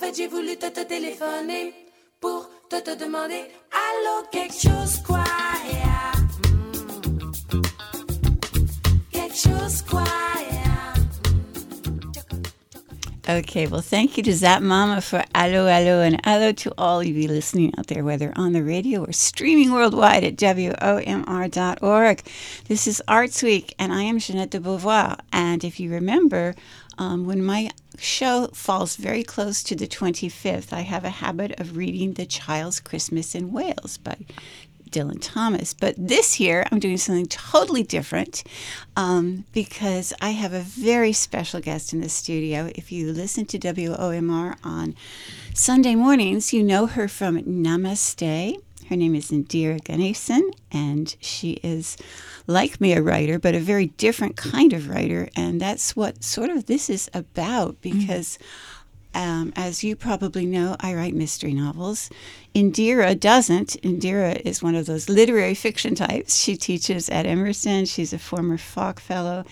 fait, j'ai voulu te, te téléphoner pour te, te demander Allô, quelque chose quoi yeah. Mm. Quelque chose quoi yeah. Okay, well, thank you to Zap Mama for Allo Allo and Allo to all of you listening out there, whether on the radio or streaming worldwide at WOMR.org. This is Arts Week, and I am Jeanette de Beauvoir. And if you remember, um, when my show falls very close to the 25th, I have a habit of reading The Child's Christmas in Wales by Dylan Thomas. But this year, I'm doing something totally different um, because I have a very special guest in the studio. If you listen to WOMR on Sunday mornings, you know her from Namaste. Her name is Indira Ganesan, and she is, like me, a writer, but a very different kind of writer. And that's what sort of this is about mm-hmm. because. Um, as you probably know, I write mystery novels. Indira doesn't. Indira is one of those literary fiction types. She teaches at Emerson. She's a former FAWC Fellow.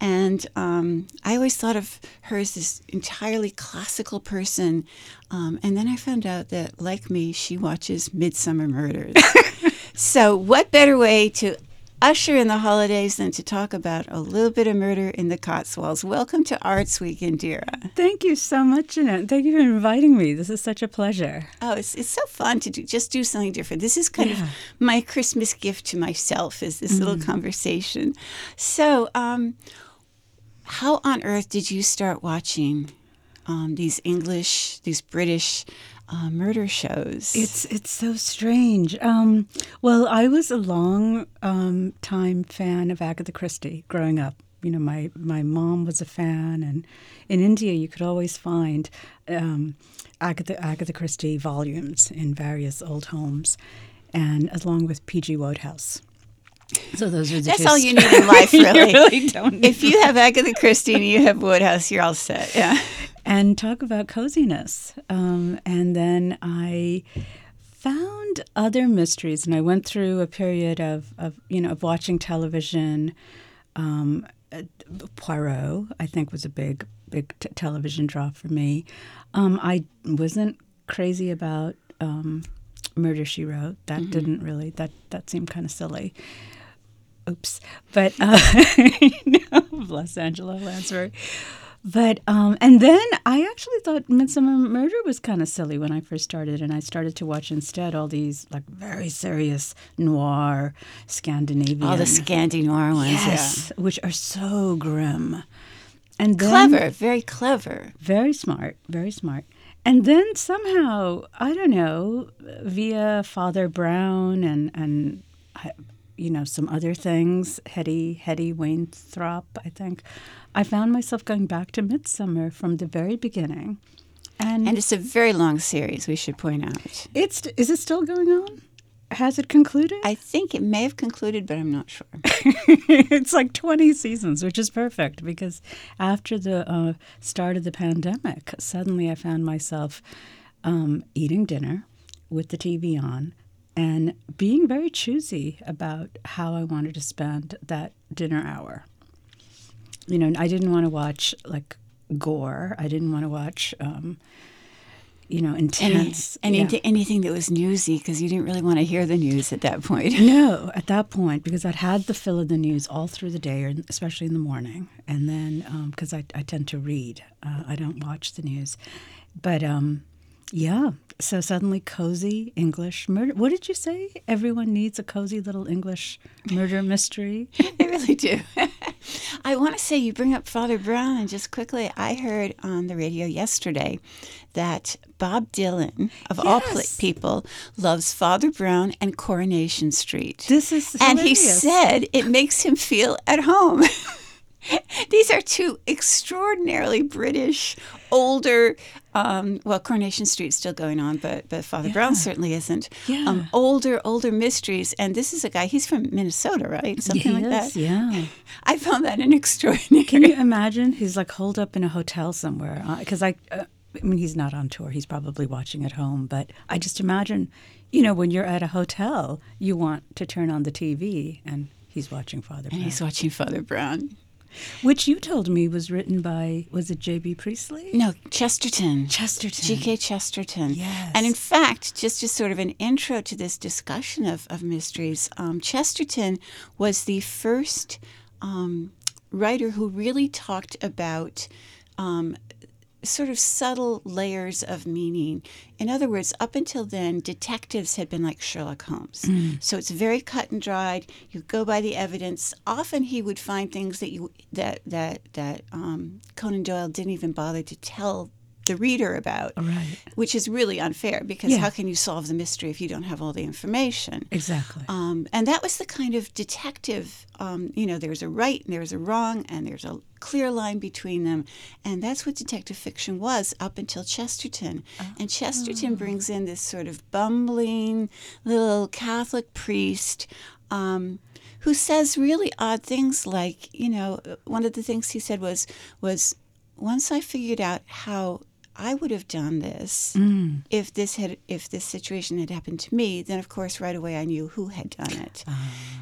And um, I always thought of her as this entirely classical person. Um, and then I found out that, like me, she watches Midsomer Murders. so, what better way to usher in the holidays than to talk about a little bit of murder in the Cotswolds? Welcome to Arts Week, Indira. Thank you so much, Jeanette. Thank you for inviting me. This is such a pleasure. Oh, it's, it's so fun to do, just do something different. This is kind Yeah. of my Christmas gift to myself is this little conversation. So, um, how on earth did you start watching um, these English, these British uh, murder shows? It's it's so strange. Um, well, I was a long um, time fan of Agatha Christie growing up. You know, my my mom was a fan, and in India you could always find um, Agatha Agatha Christie volumes in various old homes, and along with P.G. Wodehouse. So those are the That's two all you need in life, You really. really don't need if you have Agatha Christie and you have Wodehouse, you're all set. Yeah. and talk about coziness. Um, and then I found other mysteries, and I went through a period of, of you know of watching television. Um, uh, Poirot, I think, was a big big t- television draw for me. Um, I wasn't crazy about um, Murder She Wrote. That didn't really that that seemed kind of silly. Oops, but uh, you know, bless Angela Lansbury. But um, and then I actually thought Midsomer Murder was kind of silly when I first started, and I started to watch instead all these like very serious noir Scandinavian, All the Scandinavian ones. yes, which are so grim. And then, Clever, very clever. very smart, very smart. And then somehow, I don't know, via Father Brown and and you know some other things, Hetty Hetty Wainthropp, I think, I found myself going back to Midsomer from the very beginning. And, And it's a very long series, we should point out. it's is it still going on? Has it concluded? I think it may have concluded, but I'm not sure. it's like 20 seasons, which is perfect because after the uh, start of the pandemic, suddenly I found myself um, eating dinner with the TV on and being very choosy about how I wanted to spend that dinner hour. You know, I didn't want to watch like gore, I didn't want to watch. Um, you know, intense. anything, yeah. anything that was newsy because you didn't really want to hear the news at that point. No, at that point, because I'd had the fill of the news all through the day, or especially in the morning, and then because I, I tend to read, uh, I don't watch the news, but um, yeah. So suddenly, cozy English murder. What did you say? Everyone needs a cozy little English murder mystery. they really do. I want to say you bring up Father Brown, and just quickly, I heard on the radio yesterday that Bob Dylan, of all pla Yes. people, loves Father Brown and Coronation Street. This is and he said it makes him feel at home. These are two extraordinarily British, older. Um, well, Coronation Street's still going on, but but Father Brown certainly isn't. Yeah. Um, older, older mysteries, and this is a guy. He's from Minnesota, right? Something He like is, that. Yeah. I found that an extraordinary. Can you imagine? He's like holed up in a hotel somewhere. Because I, uh, I mean, he's not on tour. He's probably watching at home. But I just imagine, you know, when you're at a hotel, you want to turn on the TV, and he's watching Father And Brown. he's watching Father Brown. Which you told me was written by, was it J.B. Priestley? No, Chesterton. Chesterton. G.K. Chesterton. Yes. And in fact, just as sort of an intro to this discussion of, of mysteries, um, Chesterton was the first um, writer who really talked about um, sort of subtle layers of meaning. In other words, up until then, detectives had been like Sherlock Holmes. So it's very cut and dried. You go by the evidence. Often he would find things that you that that that um, Conan Doyle didn't even bother to tell the reader about, Right. which is really unfair because Yeah. how can you solve the mystery if you don't have all the information? Exactly. Um, and that was the kind of detective, um, you know, there's a right and there's a wrong, and there's a clear line between them. And that's what detective fiction was up until Chesterton. And Chesterton brings in this sort of bumbling little Catholic priest. Um, who says really odd things like you know one of the things he said was was once i figured out how i would have done this if this had if this situation had happened to me then of course right away i knew who had done it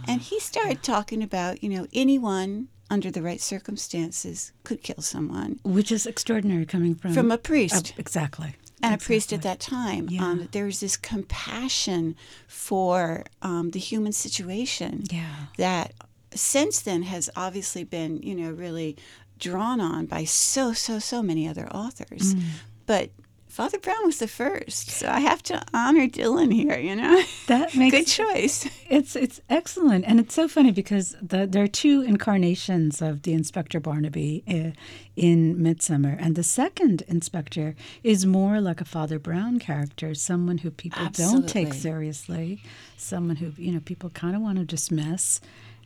and he started talking about you know anyone under the right circumstances could kill someone Which is extraordinary coming from from a priest Uh, exactly. and a priest at that time. Yeah. Um, there was this compassion for um, the human situation Yeah. that since then has obviously been, you know, really drawn on by so, so, so many other authors. Mm. But Father Brown was the first, so I have to honor Dylan here. You know, That makes good choice. It's it's excellent, and it's so funny because the, there are two incarnations of the Inspector Barnaby uh, in Midsomer, and the second Inspector is more like a Father Brown character, someone who people don't take seriously, someone who you know people kind of want to dismiss,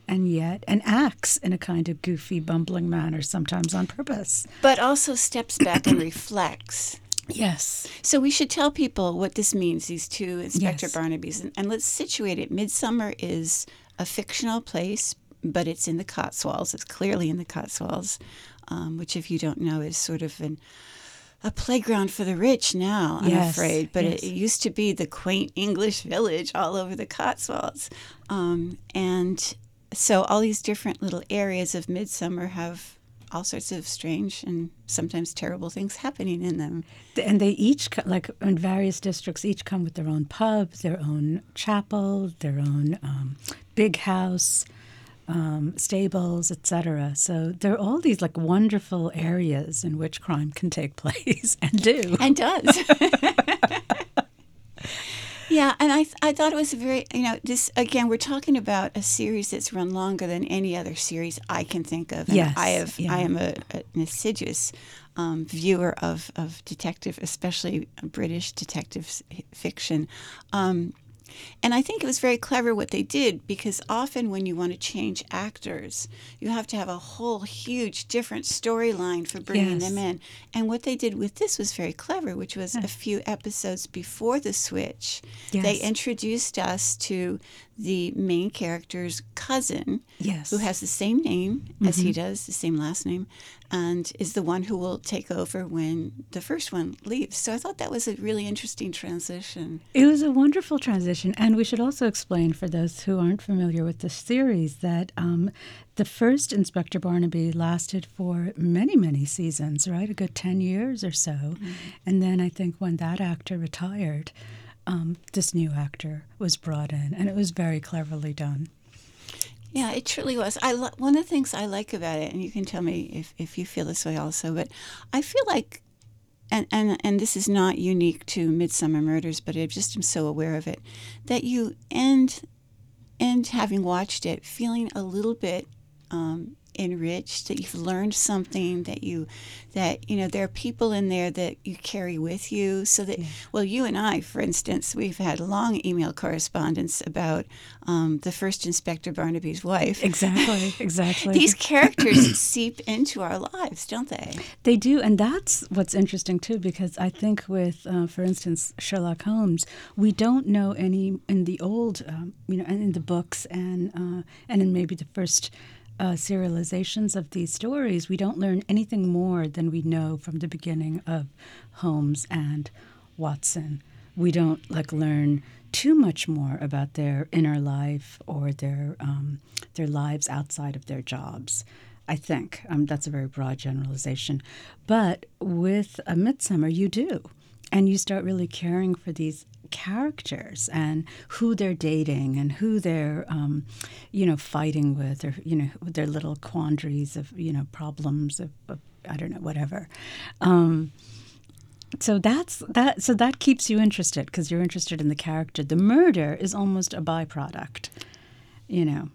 and yet and acts in a kind of goofy, bumbling manner, sometimes on purpose. But also steps back and reflects. Yes, So we should tell people what this means, these two Inspector Yes. Barnabys, and, and let's situate it. Midsomer is a fictional place, but it's in the Cotswolds. It's clearly in the Cotswolds, um, which, if you don't know, is sort of an a playground for the rich now, I'm Yes, afraid. But it, it used to be the quaint English village all over the Cotswolds. Um, and so all these different little areas of Midsomer have all sorts of strange and sometimes terrible things happening in them. and they each like in various districts each come with their own pub their own chapel their own um, big house um, stables etc so there are all these like wonderful areas in which crime can take place and do and does. yeah, and I I thought it was a very you know this again we're talking about a series that's run longer than any other series I can think of. And Yes, I have yeah. I am a, an assiduous um, viewer of of detective, especially British detective fiction. Um, and I think it was very clever what they did because often when you want to change actors, you have to have a whole huge different storyline for bringing Yes. them in. And what they did with this was very clever, which was a few episodes before the switch, they introduced us to the main character's cousin, Yes. who has the same name as he mm-hmm. does, the same last name, and is the one who will take over when the first one leaves. So I thought that was a really interesting transition. It was a wonderful transition, and we should also explain for those who aren't familiar with the series that um, the first Inspector Barnaby lasted for many, many seasons, right? A good 10 years or so. And then I think when that actor retired, um, this new actor was brought in, and it was very cleverly done. Yeah, it truly was. I lo- one of the things I like about it, and you can tell me if, if you feel this way also, but I feel like, and, and and this is not unique to Midsomer Murders, but I just am so aware of it, that you end end having watched it feeling a little bit um, enriched, that you've learned something, that you that you know there are people in there that you carry with you, so that well, you and I, for instance, we've had long email correspondence about um, the first Inspector Barnaby's wife. Exactly, exactly. These characters seep into our lives, don't they? They do, and that's what's interesting too, because I think with, uh, for instance, Sherlock Holmes, we don't know any in the old, um, you know, and in the books and uh, and in maybe the first uh, serializations of these stories, we don't learn anything more than we know from the beginning of Holmes and Watson. We don't like learn too much more about their inner life or their um, their lives outside of their jobs. I think um, that's a very broad generalization, but with a Midsomer, you do, and you start really caring for these characters and who they're dating and who they're, um, you know, fighting with, or you know, their little quandaries of, you know, problems of, of I don't know, whatever. Um, so that's that. So that keeps you interested because you're interested in the character. The murder is almost a byproduct, you know.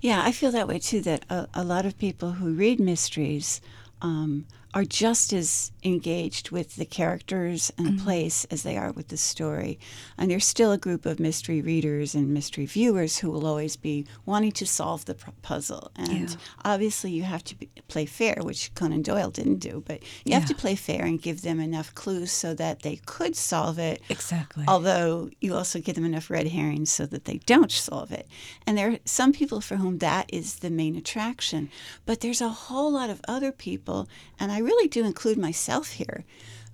Yeah, I feel that way too. That a, a lot of people who read mysteries um, are just as engaged with the characters and the place as they are with the story. And there's still a group of mystery readers and mystery viewers who will always be wanting to solve the puzzle. And Yeah. obviously, you have to be, play fair, which Conan Doyle didn't do, but you have to play fair and give them enough clues so that they could solve it. Exactly. Although you also give them enough red herrings so that they don't solve it. And there are some people for whom that is the main attraction. But there's a whole lot of other people, and I really do include myself here.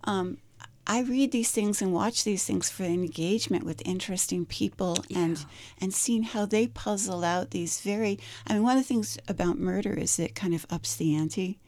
Um, I read these things and watch these things for engagement with interesting people and and seeing how they puzzle out these very. I mean, one of the things about murder is it kind of ups the ante,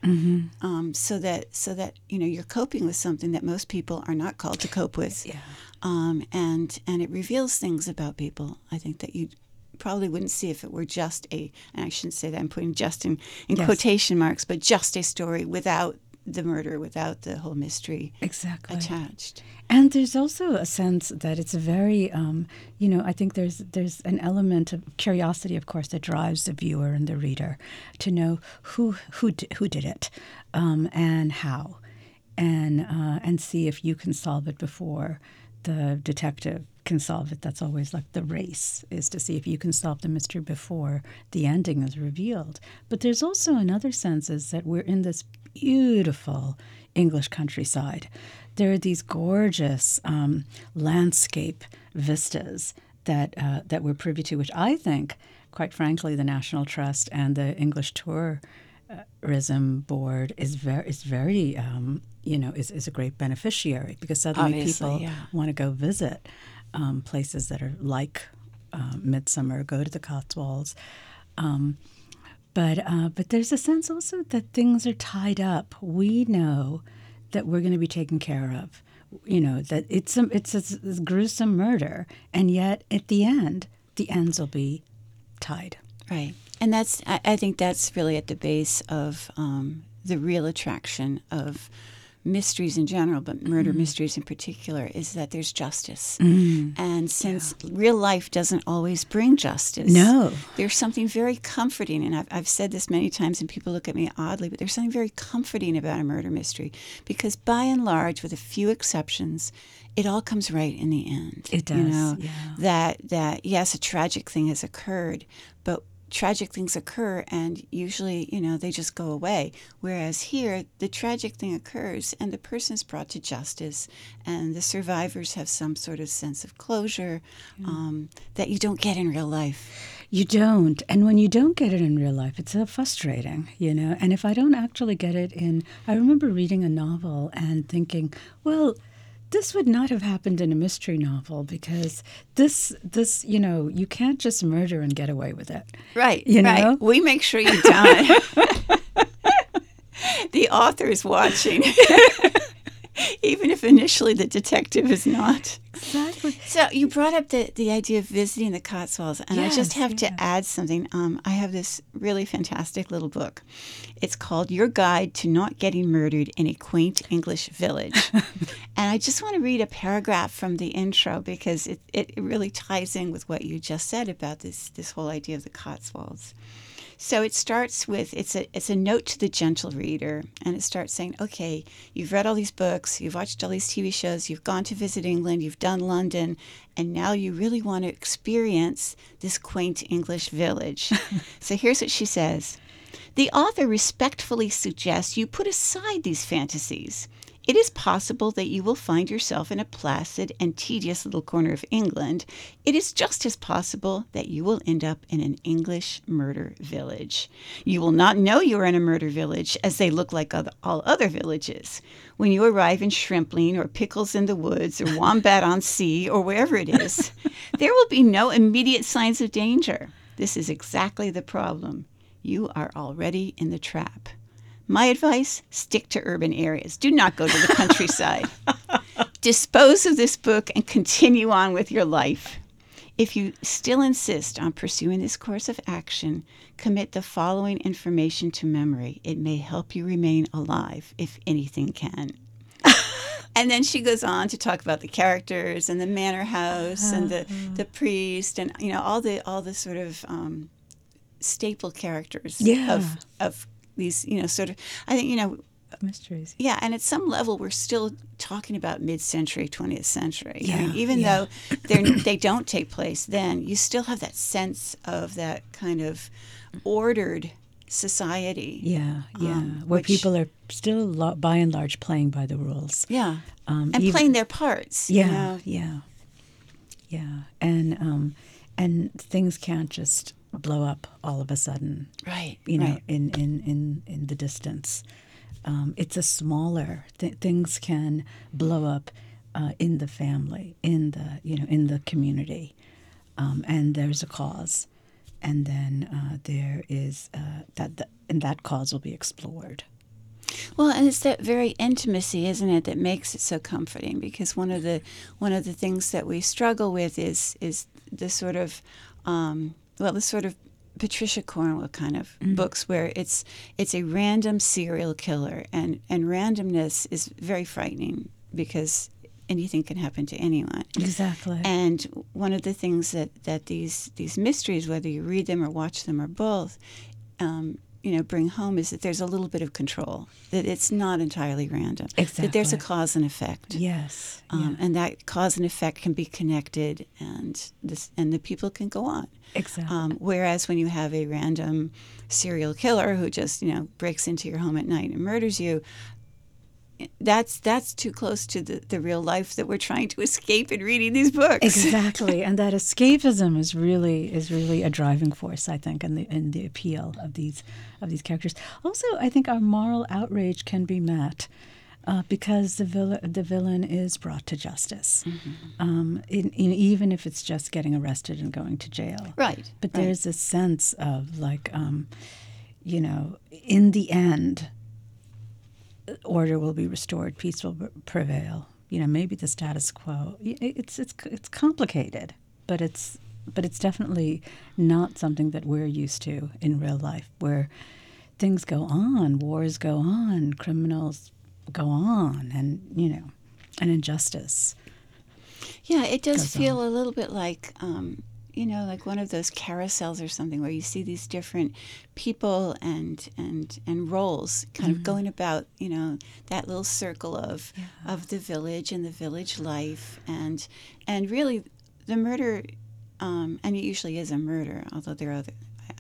um, so that so that you know you're coping with something that most people are not called to cope with yeah. um, and and it reveals things about people. I think that you probably wouldn't see if it were just a. And I shouldn't say that. I'm putting just in, in Yes. quotation marks, but just a story without the murder, without the whole mystery Exactly. attached. And there's also a sense that it's a very, um, you know, I think there's there's an element of curiosity, of course, that drives the viewer and the reader to know who who who did it, um, and how, and uh, and see if you can solve it before the detective can solve it. That's always like the race is to see if you can solve the mystery before the ending is revealed. But there's also another sense is that we're in this beautiful English countryside. There are these gorgeous um, landscape vistas that uh, that we're privy to, which I think, quite frankly, the National Trust and the English Tourism Board is very is very um, you know is, is a great beneficiary because suddenly Obviously, people yeah. want to go visit um, places that are like uh, Midsomer, go to the Cotswolds. Um, but uh, but there's a sense also that things are tied up. We know that we're going to be taken care of. You know that it's a, it's a, s- gruesome murder, and yet at the end, the ends will be tied. Right. And that's, I, I think that's really at the base of um, the real attraction of mysteries in general, but murder mm-hmm. mysteries in particular, is that there's justice. Mm. And since real life doesn't always bring justice, No. there's something very comforting. And I've, I've said this many times, and people look at me oddly, but there's something very comforting about a murder mystery because by and large, with a few exceptions, it all comes right in the end. It does. You know, yeah. that that yes, a tragic thing has occurred, but tragic things occur and usually you know they just go away whereas here the tragic thing occurs and the person is brought to justice and the survivors have some sort of sense of closure um, that you don't get in real life You don't. And when you don't get it in real life, it's uh, frustrating, you know. And if I don't actually get it in, I remember reading a novel and thinking, well, this would not have happened in a mystery novel because this, this, you know, you can't just murder and get away with it. right You right. know? we make sure you don't the author is watching even if initially the detective is not Exactly. So you brought up the, the idea of visiting the Cotswolds, and I just have yeah. to add something. Um, I have this really fantastic little book. It's called Your Guide to Not Getting Murdered in a Quaint English Village. and I just want to read a paragraph from the intro because it, it really ties in with what you just said about this, this whole idea of the Cotswolds. So it starts with it's a it's a note to the gentle reader, and it starts saying, "Okay, you've read all these books, you've watched all these TV shows, you've gone to visit England, you've done London, and now you really want to experience this quaint English village." so here's what she says: The author respectfully suggests you put aside these fantasies. It is possible that you will find yourself in a placid and tedious little corner of England. It is just as possible that you will end up in an English murder village. You will not know you are in a murder village, as they look like all other villages. When you arrive in Shrimpling or Pickles in the Woods or Wombat on Sea or wherever it is, there will be no immediate signs of danger. This is exactly the problem. you are already in the trap. My advice stick to urban areas. Do not go to the countryside. Dispose of this book and continue on with your life. If you still insist on pursuing this course of action, commit the following information to memory. It may help you remain alive, if anything can. and then she goes on to talk about the characters and the manor house and the, the priest and you know all the all the sort of um, staple characters Yeah. of of these you know sort of I think you know Mysteries. yeah, and at some level, we're still talking about mid-century, 20th century. I mean, Yeah, even yeah. though they don't take place then, you still have that sense of that kind of ordered society. Yeah, yeah. Um, Where which- people are still, lo- by and large, playing by the rules. Yeah, Um, and even- playing their parts. you Yeah, know? yeah, yeah. And um, and things can't just blow up all of a sudden. right. You know, right. in, in in in the distance. Um, it's a smaller th- things can blow up uh, in the family, in the you know in the community, um, and there's a cause, and then uh, there is uh, that the, and that cause will be explored. Well, and it's that very intimacy, isn't it, that makes it so comforting? Because one of the one of the things that we struggle with is is the sort of um, well, the sort of Patricia Cornwell kind of books where it's it's a random serial killer, and and randomness is very frightening because anything can happen to anyone. Exactly. And one of the things that, that these these mysteries, whether you read them or watch them or both, um, you know, bring home is that there's a little bit of control. That it's not entirely random. exactly. That there's a cause and effect. yes. Um, And that cause and effect can be connected, and this and the people can go on. Exactly. Um, whereas when you have a random serial killer who just you know breaks into your home at night and murders you, that's that's too close to the, the real life that we're trying to escape in reading these books. exactly and that escapism is really is really a driving force i think in the in the appeal of these of these characters also i think our moral outrage can be met uh, because the villain, the villain is brought to justice, um, in, in, even if it's just getting arrested and going to jail. Right. But right. there's a sense of like, um, you know, in the end, order will be restored, peace will prevail. You know, maybe the status quo. It's it's it's complicated, but it's but it's definitely not something that we're used to in real life, where things go on, wars go on, criminals go on, and you know, an injustice. Yeah, it does feel a little bit like, um, you know, like one of those carousels or something where you see these different people and and and roles kind of going about, you know, that little circle of of the village and the village life and and really the murder, um, and it usually is a murder, although there are other.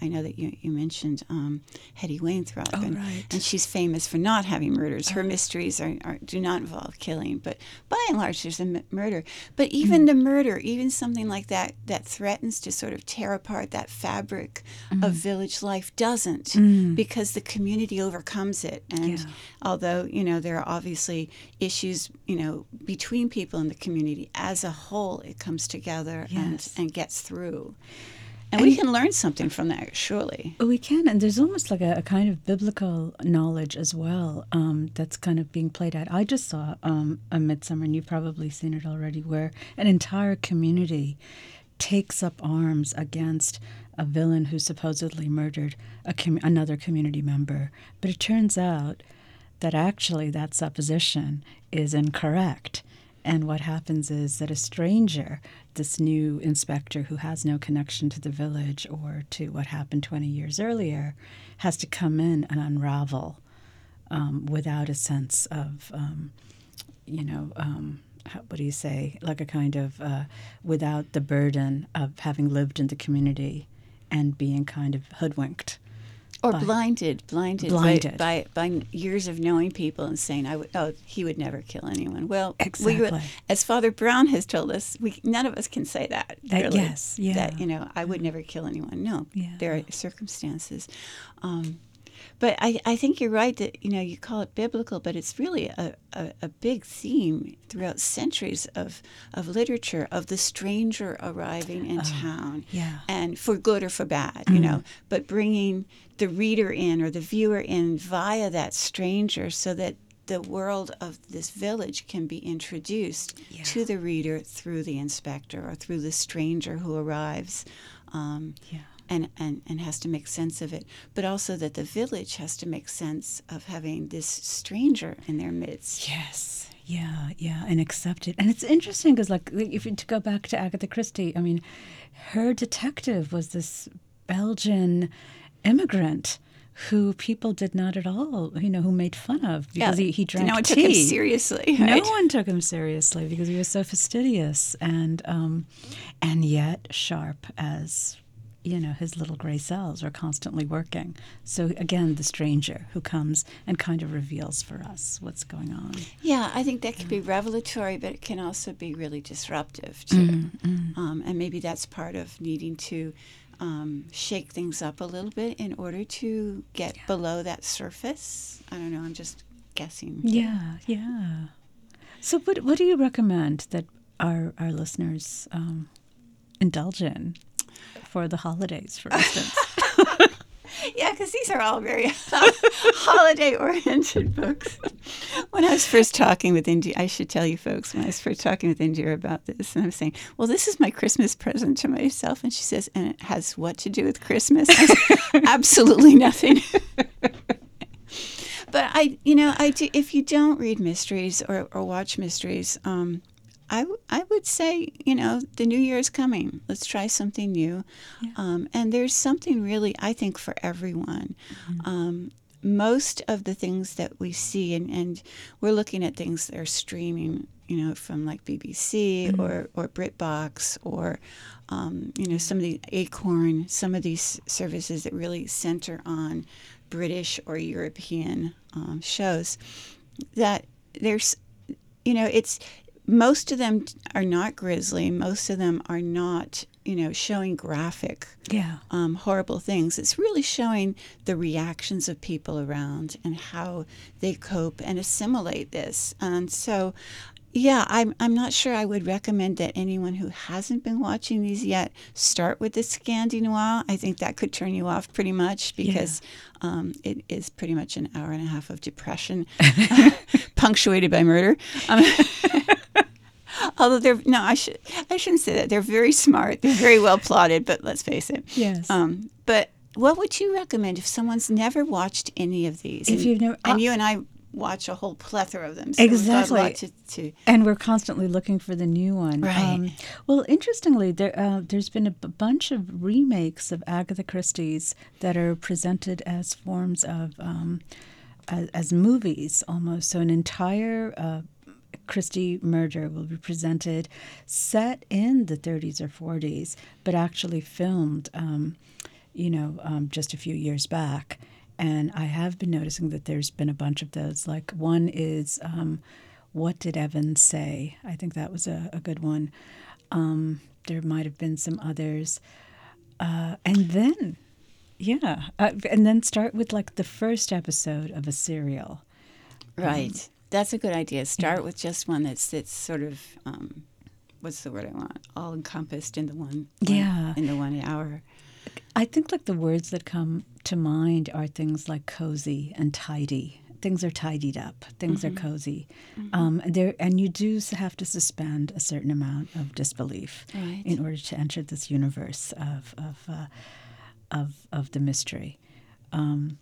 I know that you, you mentioned um, Hetty Wainthropp, Oh, and, right. and she's famous for not having murders. Her mysteries are, are do not involve killing, but by and large, there's a m- murder. But even Mm. the murder, even something like that that threatens to sort of tear apart that fabric Mm. of village life, doesn't because the community overcomes it. And Yeah. although you know there are obviously issues, you know, between people in the community, as a whole, it comes together Yes. and and gets through. And, we can learn something from that, surely. We can, and there's almost like a, a kind of biblical knowledge as well um, that's kind of being played out. I just saw um, a Midsomer, and you've probably seen it already, where an entire community takes up arms against a villain who supposedly murdered a com- another community member. But it turns out that actually that supposition is incorrect. And what happens is that a stranger, this new inspector who has no connection to the village or to what happened 20 years earlier, has to come in and unravel um, without a sense of, um, you know, um, how, what do you say, like a kind of, uh, without the burden of having lived in the community and being kind of hoodwinked. Or by- blinded, blinded, Blinded. By, by by years of knowing people and saying, "I would, oh, he would never kill anyone." Well, we Exactly. as Father Brown has told us, we none of us can say that. That- really, yes, yeah. That you know, I would never kill anyone. No, Yeah. there are circumstances. Um, but I, I think you're right that you know you call it biblical, but it's really a, a, a big theme throughout centuries of of literature of the stranger arriving in town, yeah. and for good or for bad, you know, but bringing the reader in or the viewer in via that stranger, so that the world of this village can be introduced Yeah. to the reader through the inspector or through the stranger who arrives. Um, Yeah. And, and, and has to make sense of it, but also that the village has to make sense of having this stranger in their midst. Yes. Yeah, yeah, and accept it. And it's interesting because, like, if you to go back to Agatha Christie, I mean, her detective was this Belgian immigrant who people did not at all, you know, who made fun of because he, he drank no one tea. took him seriously. No one took him seriously because he was so fastidious and um, and yet sharp as you know his little gray cells are constantly working. So again, the stranger who comes and kind of reveals for us what's going on. Yeah, I think that can be revelatory, but it can also be really disruptive too. Mm, Um, and maybe that's part of needing to um, shake things up a little bit in order to get below that surface. I don't know. I'm just guessing. Yeah, yeah. So what what do you recommend that our our listeners um, indulge in for the holidays, for instance? Yeah, because these are all very holiday-oriented books. When I was first talking with India, I should tell you folks, when I was first talking with India about this, and I was saying, "Well, this is my Christmas present to myself," and she says, "And it has what to do with Christmas?" Said, Absolutely nothing. but I, you know, I do. If you don't read mysteries or, or watch mysteries, um, I, w- I would say, you know, the new year is coming. Let's try something new. Um, and there's something really, I think, for everyone. Um, most of the things that we see, and, and we're looking at things that are streaming, you know, from like BBC or, or BritBox or, um, you know, some of the Acorn, some of these services that really center on British or European um, shows, that there's you know, it's most of them are not grisly. Most of them are not, you know, showing graphic, yeah. um, horrible things. It's really showing the reactions of people around and how they cope and assimilate this. And so, yeah, I'm, I'm not sure I would recommend that anyone who hasn't been watching these yet start with the Scandi Noir. I think that could turn you off pretty much because um, it is pretty much an hour and a half of depression, punctuated by murder. Um, although they're no, I should I shouldn't say that. They're very smart. They're very well plotted. But let's face it. Yes. Um, but what would you recommend if someone's never watched any of these? If and, you've never- and uh, you and I watch a whole plethora of them. So we've got a Exactly. to, to and we're constantly looking for the new one. Um, Right. well, interestingly, there uh, there's been a b- bunch of remakes of Agatha Christie's that are presented as forms of um, as, as movies almost. So an entire uh, Christie murder will be presented, set in the 30s or 40s, but actually filmed. Um, you know, um, just a few years back. And I have been noticing that there's been a bunch of those. Like one is, um, What Did Evans Say? I think that was a, a good one. Um, there might have been some others. Uh, and then, yeah, uh, and then start with like the first episode of a serial. right. That's a good idea. Start with just one that's that's sort of um, what's the word I want? All encompassed in the one. one- Yeah. In the one hour. I think like the words that come to mind are things like cozy and tidy. Things are tidied up. Things are cozy. Um, and there, and you do have to suspend a certain amount of disbelief Right. in order to enter this universe of of uh, of, of the mystery. Um,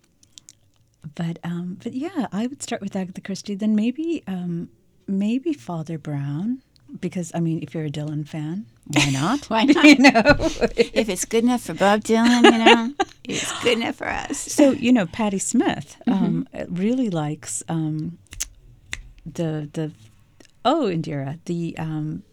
but um, but yeah, I would start with Agatha Christie. Then maybe um, maybe Father Brown, because I mean, if you're a Dylan fan, why not? Why not? you know. if it's good enough for Bob Dylan, you know, it's good enough for us. So you know, Patti Smith um, really likes um, the the oh Indira the um,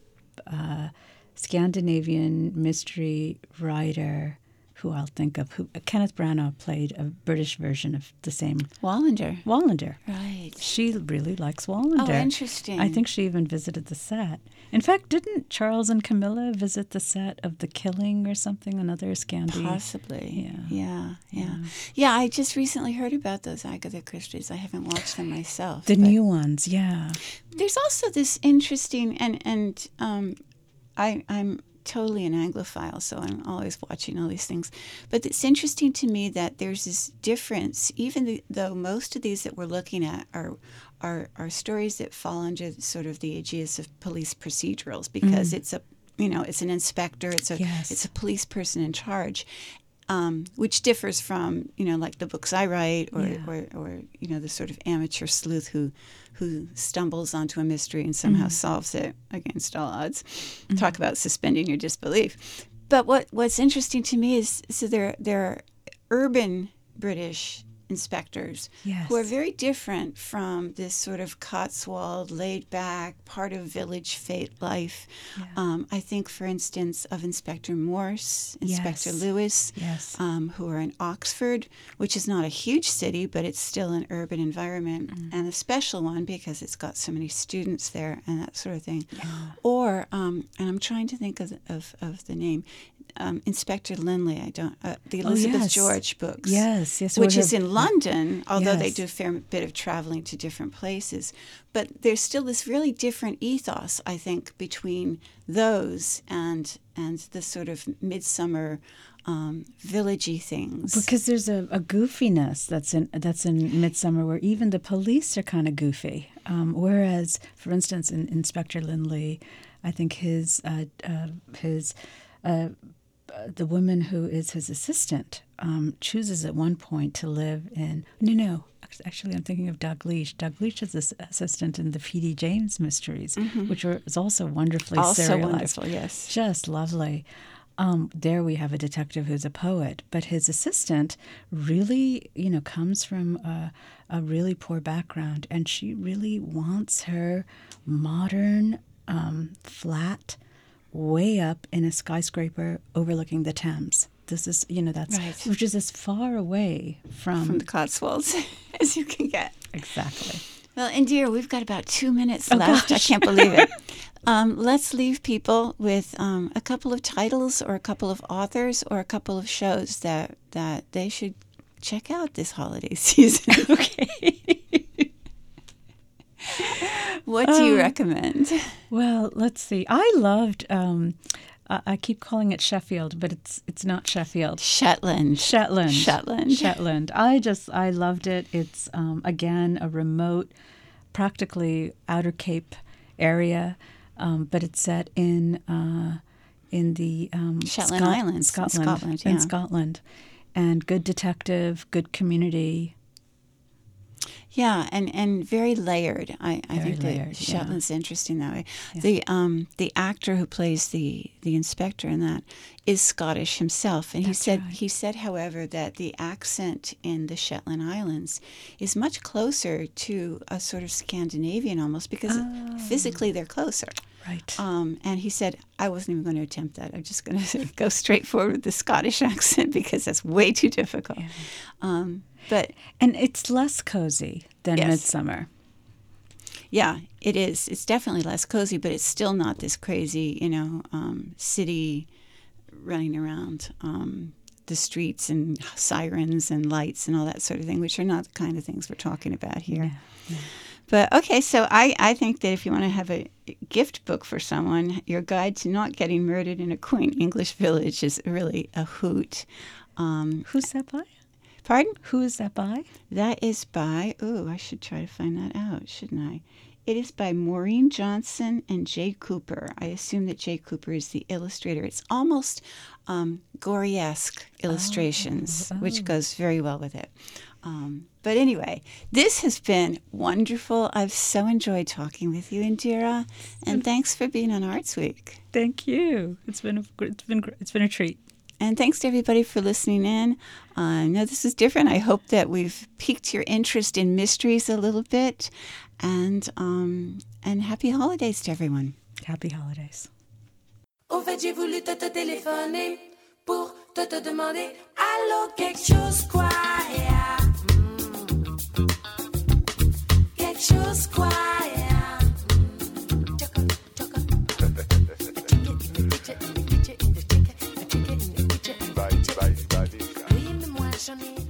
uh, Scandinavian mystery writer who I'll think of. Who Kenneth Branagh played a British version of the same Wallander. Wallander. Right. She really likes Wallander. Oh, interesting. I think she even visited the set. In fact, didn't Charles and Camilla visit the set of The Killing or something? Another Scandi. Possibly. Yeah. Yeah. Yeah. Yeah. I just recently heard about those Agatha Christie's. I haven't watched them myself. The new ones, yeah. There's also this interesting and and um, I I'm totally an Anglophile, so I'm always watching all these things. But it's interesting to me that there's this difference, even the, though most of these that we're looking at are are are stories that fall under sort of the aegis of police procedurals because mm-hmm. it's a you know it's an inspector, it's a Yes. it's a police person in charge. Um, which differs from you know like the books I write or, Yeah. or, or you know the sort of amateur sleuth who who stumbles onto a mystery and somehow solves it against all odds. Talk about suspending your disbelief. But what what's interesting to me is so there there are urban British inspectors Yes. who are very different from this sort of Cotswold, laid back, part of village fate life. Um, I think, for instance, of Inspector Morse, Inspector Yes. Lewis, Yes. um, who are in Oxford, which is not a huge city, but it's still an urban environment and a special one because it's got so many students there and that sort of thing. Or, um, and I'm trying to think of, of, of the name, um, Inspector Lynley, I don't, uh, the Elizabeth yes. George books. Yes, yes, Which is in London, although they do a fair bit of traveling to different places. But there's still this really different ethos, I think, between those and and the sort of Midsomer um, villagey things. Because there's a, a goofiness that's in that's in Midsomer, where even the police are kind of goofy. Um, whereas, for instance, in Inspector Lynley, I think his uh, uh, his uh, the woman who is his assistant um, chooses at one point to live in no no actually I'm thinking of Dalgliesh. Doug Leach is this assistant in the P.D. James mysteries, which are, is also wonderfully also serialized wonderful, yes. just lovely. Um, there we have a detective who's a poet, but his assistant really, you know, comes from a, a really poor background, and she really wants her modern um, flat way up in a skyscraper overlooking the Thames. This is, you know, that's Right. which is as far away from, From the Cotswolds as you can get. exactly. Well, and dear, we've got about two minutes Oh, left. I can't believe it. Um, let's leave people with um, a couple of titles or a couple of authors or a couple of shows that, that they should check out this holiday season. Okay. what do Um, you recommend? Well, let's see. I loved. Um, I keep calling it Sheffield, but it's it's not Sheffield. Shetland. Shetland. Shetland. Shetland. I just I loved it. It's um, again a remote, practically outer Cape area, um, but it's set in uh, in the um, Shetland Islands Scotland, Scotland, in. Scotland, and good detective, good community. Yeah, and, and very layered. I, I think layered, that yeah. Shetland's interesting that way. The um the actor who plays the the inspector in that is Scottish himself, and he said right. he said, however, that the accent in the Shetland Islands is much closer to a sort of Scandinavian almost because physically they're closer. Right. Um, and he said, I wasn't even going to attempt that. I'm just going to go straight forward with the Scottish accent because that's way too difficult. Um, but and it's less cozy than Yes. Midsomer. Yeah, it is. It's definitely less cozy, but it's still not this crazy, you know, um, city running around um, the streets and sirens and lights and all that sort of thing, which are not the kind of things we're talking about here. But okay, so I, I think that if you want to have a gift book for someone, your guide to not getting murdered in a quaint English village is really a hoot. Um, Who's that by? Pardon? Who is that by? That is by, oh, I should try to find that out, shouldn't I? It is by Maureen Johnson and Jay Cooper. I assume that Jay Cooper is the illustrator. It's almost um, Gorey-esque illustrations, which goes very well with it. Um, but anyway, this has been wonderful. I've so enjoyed talking with you, Indira, and thanks for being on Arts Week. Thank you. It's been a, it's been it's been a treat. And thanks to everybody for listening in. I uh, know this is different. I hope that we've piqued your interest in mysteries a little bit. And, um, and happy holidays to everyone. Happy holidays. Au fait, j'ai voulu te, te téléphoner pour te, te demander Allô, quelque chose quoi yeah. mm. Quelque chose quoi Russian